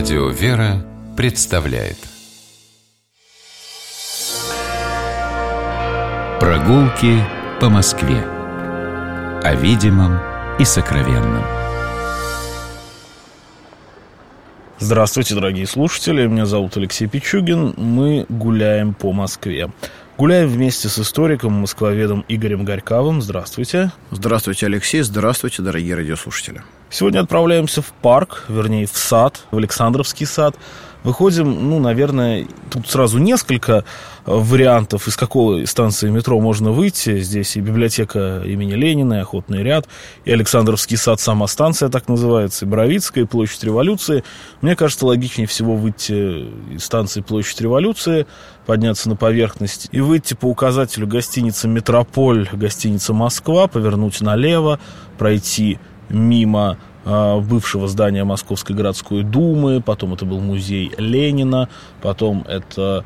Радио «Вера» представляет Прогулки по Москве О видимом и сокровенном Здравствуйте, дорогие слушатели, меня зовут Алексей Пичугин, мы гуляем по Москве. Гуляем вместе с историком, москвоведом Игорем Горьковым. Здравствуйте. Здравствуйте, Алексей. Здравствуйте, дорогие радиослушатели. Сегодня отправляемся в парк, вернее, в сад, в Александровский сад. Выходим, ну, наверное, тут сразу несколько э, вариантов, из какой станции метро можно выйти. Здесь и библиотека имени Ленина, и Охотный ряд, и Александровский сад, сама станция так называется, и Боровицкая, и Площадь Революции. Мне кажется, логичнее всего выйти из станции Площадь Революции, подняться на поверхность и выйти по указателю гостиницы «Метрополь», гостиница «Москва», повернуть налево, пройти мимо а, бывшего здания Московской городской думы, потом это был музей Ленина, потом это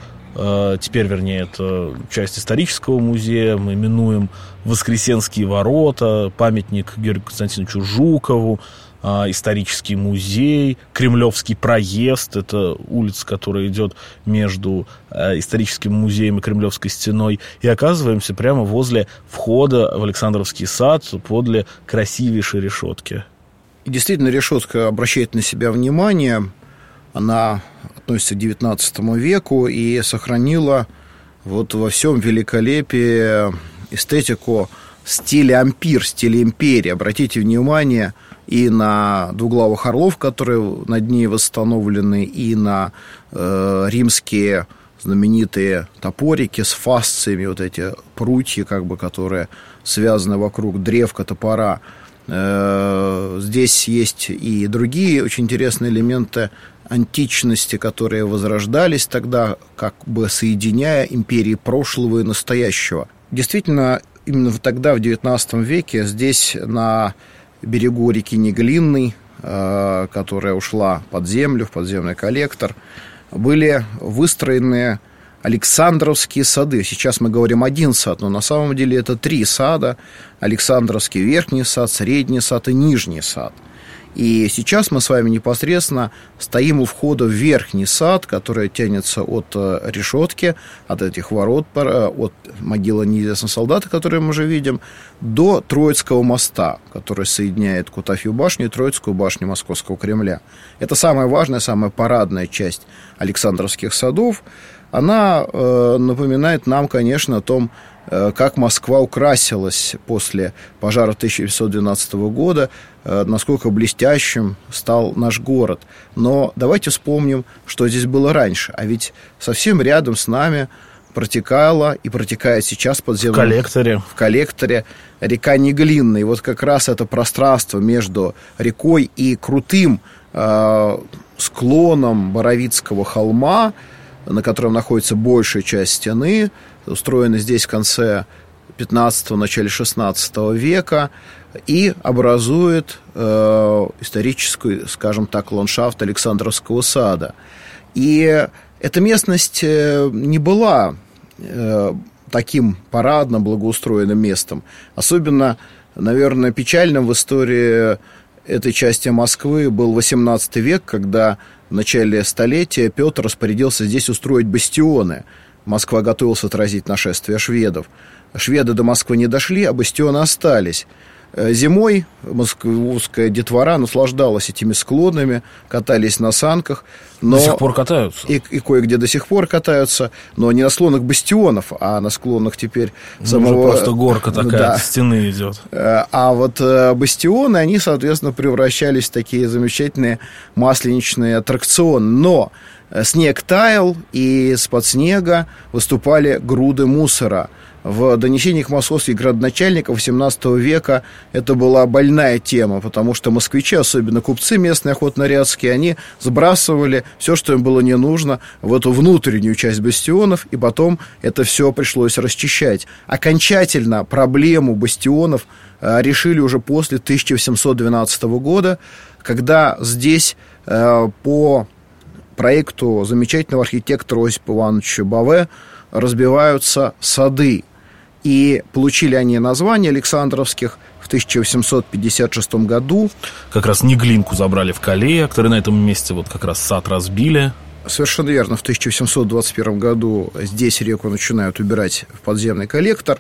теперь, вернее, это часть исторического музея, мы минуем Воскресенские ворота, памятник Георгию Константиновичу Жукову, а, исторический музей, Кремлевский проезд, это улица, которая идет между историческим музеем и Кремлевской стеной, и оказываемся прямо возле входа в Александровский сад, подле красивейшей решетки. И действительно, решетка обращает на себя внимание. Она относится к XIX веку и сохранила вот во всем великолепии эстетику стиля ампир, стиля империи. Обратите внимание и на двуглавых орлов, которые над ней восстановлены, и на э, римские знаменитые топорики с фасциями, вот эти прутья, как бы, которые связаны вокруг древка топора – Э, здесь есть и другие очень интересные элементы античности, которые возрождались тогда, как бы соединяя империи прошлого и настоящего. Действительно, именно тогда, в XIX веке, здесь на берегу реки Неглинной, э, которая ушла под землю, в подземный коллектор, были выстроены Александровские сады. Сейчас мы говорим один сад, но на самом деле это три сада. Александровский верхний сад, средний сад и нижний сад. И сейчас мы с вами непосредственно стоим у входа в верхний сад, который тянется от э, решетки, от этих ворот, от могилы неизвестного солдата, который мы уже видим, до Троицкого моста, который соединяет Кутафью башню и Троицкую башню Московского Кремля. Это самая важная, самая парадная часть Александровских садов она э, напоминает нам, конечно, о том, э, как Москва украсилась после пожара 1912 года, э, насколько блестящим стал наш город. Но давайте вспомним, что здесь было раньше. А ведь совсем рядом с нами протекала и протекает сейчас подземным... В коллекторе. В коллекторе река Неглинная. И вот как раз это пространство между рекой и крутым э, склоном Боровицкого холма – на котором находится большая часть стены, устроены здесь в конце 15-го, начале 16 века, и образует э, историческую, скажем так, ландшафт Александровского сада. И эта местность э, не была э, таким парадным, благоустроенным местом. Особенно, наверное, печальным в истории этой части Москвы был XVIII век, когда в начале столетия Петр распорядился здесь устроить бастионы. Москва готовилась отразить нашествие шведов. Шведы до Москвы не дошли, а бастионы остались. Э, зимой московская детвора наслаждалась этими склонами, катались на санках. Но... До сих пор катаются. И, и кое-где до сих пор катаются, но не на склонах бастионов, а на склонах теперь ну, самого... просто горка такая, да. стены идет. Э, а вот э, бастионы, они, соответственно, превращались в такие замечательные масленичные аттракционы. Но снег таял, и из-под снега выступали груды мусора – в донесениях московских градоначальников XVIII века это была больная тема, потому что москвичи, особенно купцы местные охотно-рядские, они сбрасывали все, что им было не нужно, в эту внутреннюю часть бастионов, и потом это все пришлось расчищать. Окончательно проблему бастионов э, решили уже после 1712 года, когда здесь э, по проекту замечательного архитектора Осипа Ивановича Баве разбиваются сады и получили они название Александровских в 1856 году. Как раз Неглинку забрали в Калея, который на этом месте вот как раз сад разбили. Совершенно верно. В 1721 году здесь реку начинают убирать в подземный коллектор.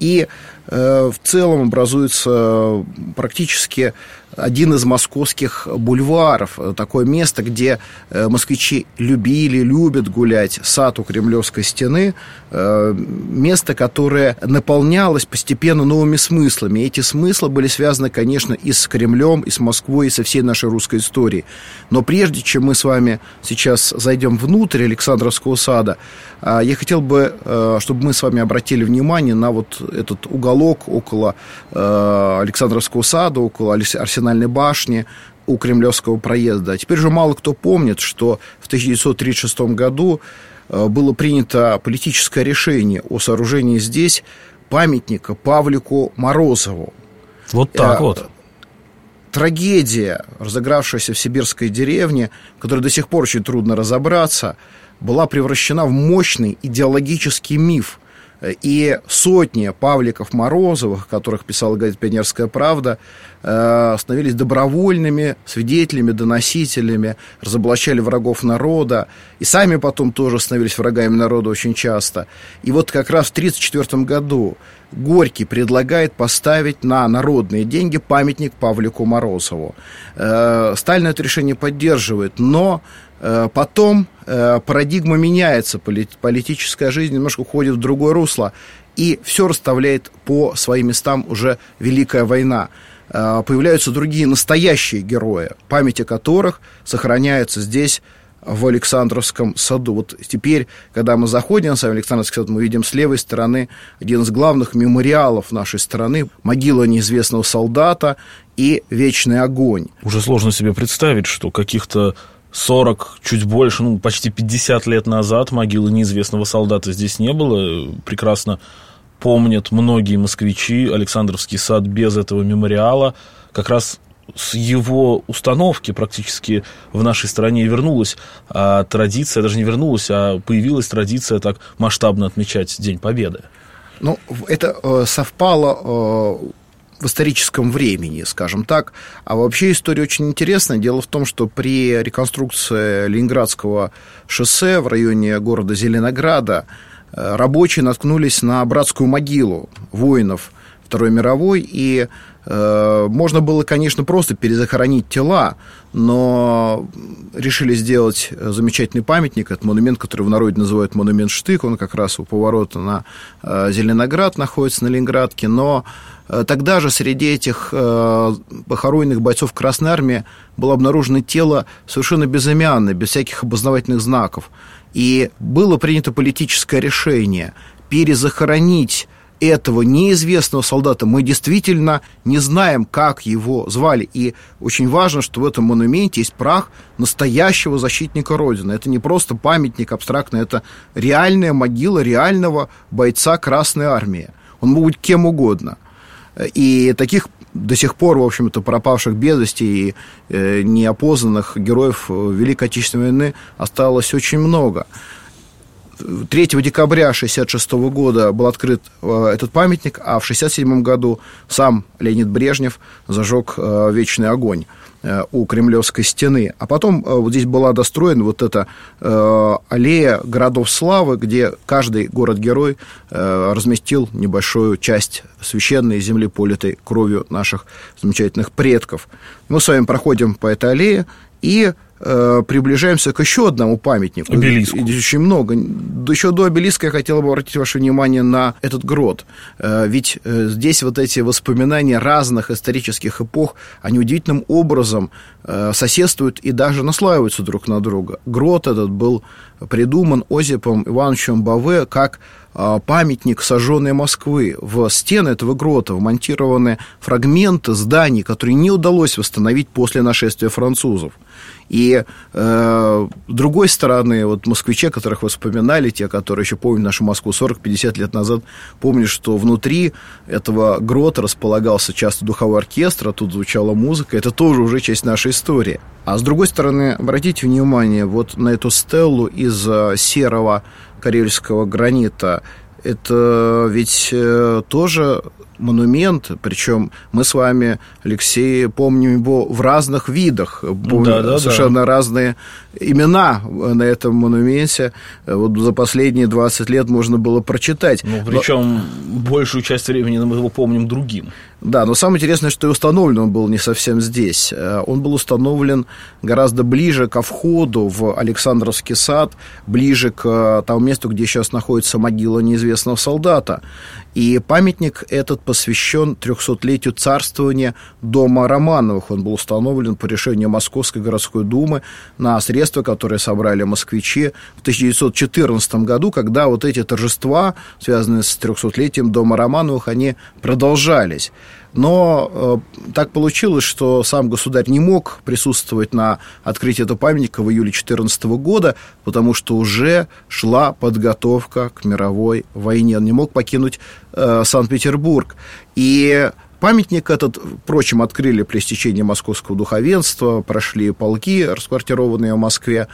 И э, в целом образуется практически один из московских бульваров. Такое место, где э, москвичи любили, любят гулять. Сад у Кремлевской стены. Э, место, которое наполнялось постепенно новыми смыслами. И эти смыслы были связаны, конечно, и с Кремлем, и с Москвой, и со всей нашей русской историей. Но прежде чем мы с вами сейчас зайдем внутрь Александровского сада, я хотел бы, чтобы мы с вами обратили внимание на вот этот уголок около Александровского сада, около арсенальной башни, у Кремлевского проезда. А теперь же мало кто помнит, что в 1936 году э, было принято политическое решение о сооружении здесь памятника Павлику Морозову. Вот так э, вот. Трагедия, разыгравшаяся в сибирской деревне, которой до сих пор очень трудно разобраться, была превращена в мощный идеологический миф – и сотни Павликов Морозовых, которых писала газета «Пионерская правда», э, становились добровольными свидетелями, доносителями, разоблачали врагов народа, и сами потом тоже становились врагами народа очень часто. И вот как раз в 1934 году Горький предлагает поставить на народные деньги памятник Павлику Морозову. Э, Сталин это решение поддерживает, но потом э, парадигма меняется, политическая жизнь немножко уходит в другое русло, и все расставляет по своим местам уже Великая война. Э, появляются другие настоящие герои, память о которых сохраняется здесь, в Александровском саду. Вот теперь, когда мы заходим в Александровский сад, мы видим с левой стороны один из главных мемориалов нашей страны, могила неизвестного солдата и вечный огонь. Уже сложно себе представить, что каких-то 40, чуть больше, ну, почти 50 лет назад могилы неизвестного солдата здесь не было. Прекрасно помнят многие москвичи Александровский сад без этого мемориала. Как раз с его установки практически в нашей стране вернулась а традиция, даже не вернулась, а появилась традиция так масштабно отмечать День Победы. Ну, это э, совпало э, в историческом времени, скажем так. А вообще история очень интересная. Дело в том, что при реконструкции Ленинградского шоссе в районе города Зеленограда э, рабочие наткнулись на братскую могилу воинов Второй мировой, и э, можно было, конечно, просто перезахоронить тела, но решили сделать замечательный памятник. Это монумент, который в народе называют монумент Штык. Он как раз у поворота на э, Зеленоград находится на Ленинградке. Но э, тогда же среди этих э, похороненных бойцов Красной Армии было обнаружено тело совершенно безымянное, без всяких обознавательных знаков. И было принято политическое решение перезахоронить этого неизвестного солдата мы действительно не знаем, как его звали. И очень важно, что в этом монументе есть прах настоящего защитника Родины. Это не просто памятник абстрактный, это реальная могила реального бойца Красной Армии. Он мог быть кем угодно. И таких до сих пор, в общем-то, пропавших без вести и э, неопознанных героев Великой Отечественной войны осталось очень много. 3 декабря 1966 года был открыт э, этот памятник, а в 1967 году сам Леонид Брежнев зажег э, вечный огонь э, у Кремлевской стены. А потом вот здесь была достроена вот эта аллея городов славы, где каждый город-герой разместил небольшую часть священной земли, политой кровью наших замечательных предков. Мы с вами проходим по этой аллее и приближаемся к еще одному памятнику. Обелиску. Здесь очень много. Еще до обелиска я хотел бы обратить ваше внимание на этот грот. Э, ведь э, здесь вот эти воспоминания разных исторических эпох, они удивительным образом соседствуют и даже наслаиваются друг на друга. Грот этот был придуман Озипом Ивановичем Баве как памятник сожженной Москвы. В стены этого грота вмонтированы фрагменты зданий, которые не удалось восстановить после нашествия французов. И э, другой стороны, вот москвичи, которых вы вспоминали, те, которые еще помнят нашу Москву 40-50 лет назад, помнят, что внутри этого грота располагался часто духовой оркестр, а тут звучала музыка. Это тоже уже часть нашей истории. А с другой стороны, обратите внимание вот на эту стеллу из э, серого карельского гранита. Это ведь э, тоже монумент, причем мы с вами, Алексей, помним его в разных видах, да, да, совершенно да. разные имена на этом монументе. Вот за последние 20 лет можно было прочитать. Ну, причем Но... большую часть времени мы его помним другим. Да, но самое интересное, что и установлен он был не совсем здесь. Э, он был установлен гораздо ближе ко входу в Александровский сад, ближе к тому месту, где сейчас находится могила неизвестного солдата. И памятник этот посвящен 300-летию царствования дома Романовых. Он был установлен по решению Московской городской думы на средства, которые собрали москвичи в 1914 году, когда вот эти торжества, связанные с 300-летием дома Романовых, они продолжались. Но э, так получилось, что сам государь не мог присутствовать на открытии этого памятника в июле 2014 года, потому что уже шла подготовка к мировой войне. Он не мог покинуть э, Санкт-Петербург. И Памятник этот, впрочем, открыли при стечении московского духовенства, прошли полки, расквартированные в Москве.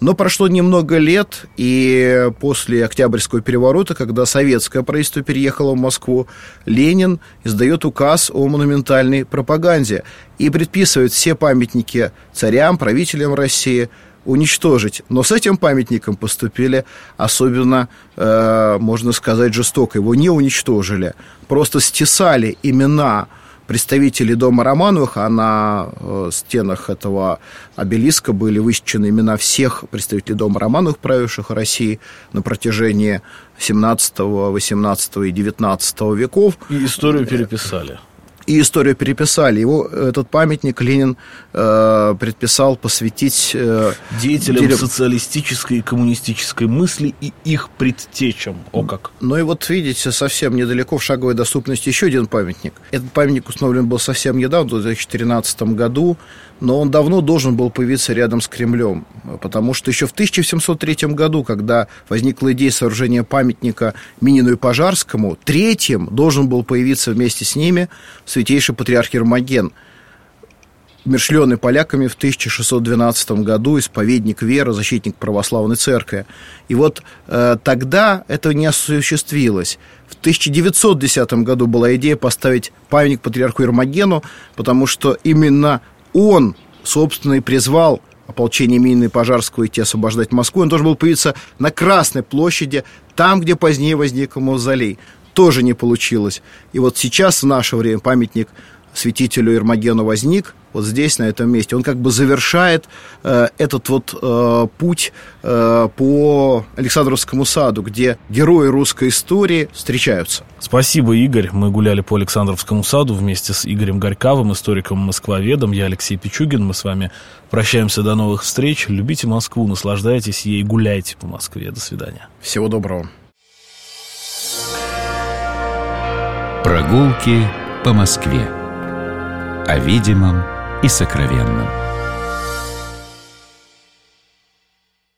Но прошло немного лет, и после Октябрьского переворота, когда советское правительство переехало в Москву, Ленин издает указ о монументальной пропаганде и предписывает все памятники царям, правителям России уничтожить. Но с этим памятником поступили особенно, э, можно сказать, жестоко. Его не уничтожили, просто стесали имена представителей дома Романовых, а на э, стенах этого обелиска были высечены имена всех представителей дома Романовых, правивших России на протяжении 17, 18 и 19 веков. И историю переписали и историю переписали. Его этот памятник Ленин э, предписал посвятить... Э, Деятелям деле... социалистической и коммунистической мысли и их предтечам. О как! Ну и вот видите, совсем недалеко в шаговой доступности еще один памятник. Этот памятник установлен был совсем недавно, в 2013 году но он давно должен был появиться рядом с Кремлем, потому что еще в 1703 году, когда возникла идея сооружения памятника Минину и Пожарскому, третьим должен был появиться вместе с ними святейший патриарх Ермоген, умершленный поляками в 1612 году, исповедник веры, защитник православной церкви. И вот э, тогда это не осуществилось. В 1910 году была идея поставить памятник патриарху Ермогену, потому что именно он, собственно, и призвал ополчение Минина Пожарского идти освобождать Москву. Он должен был появиться на Красной площади, там, где позднее возник мавзолей. Тоже не получилось. И вот сейчас, в наше время, памятник святителю Ермогену возник вот здесь, на этом месте. Он как бы завершает э, этот вот э, путь э, по Александровскому саду, где герои русской истории встречаются. Спасибо, Игорь. Мы гуляли по Александровскому саду вместе с Игорем Горьковым, историком-москвоведом. Я Алексей Пичугин. Мы с вами прощаемся до новых встреч. Любите Москву, наслаждайтесь ей, гуляйте по Москве. До свидания. Всего доброго. Прогулки по Москве. О видимом и сокровенном.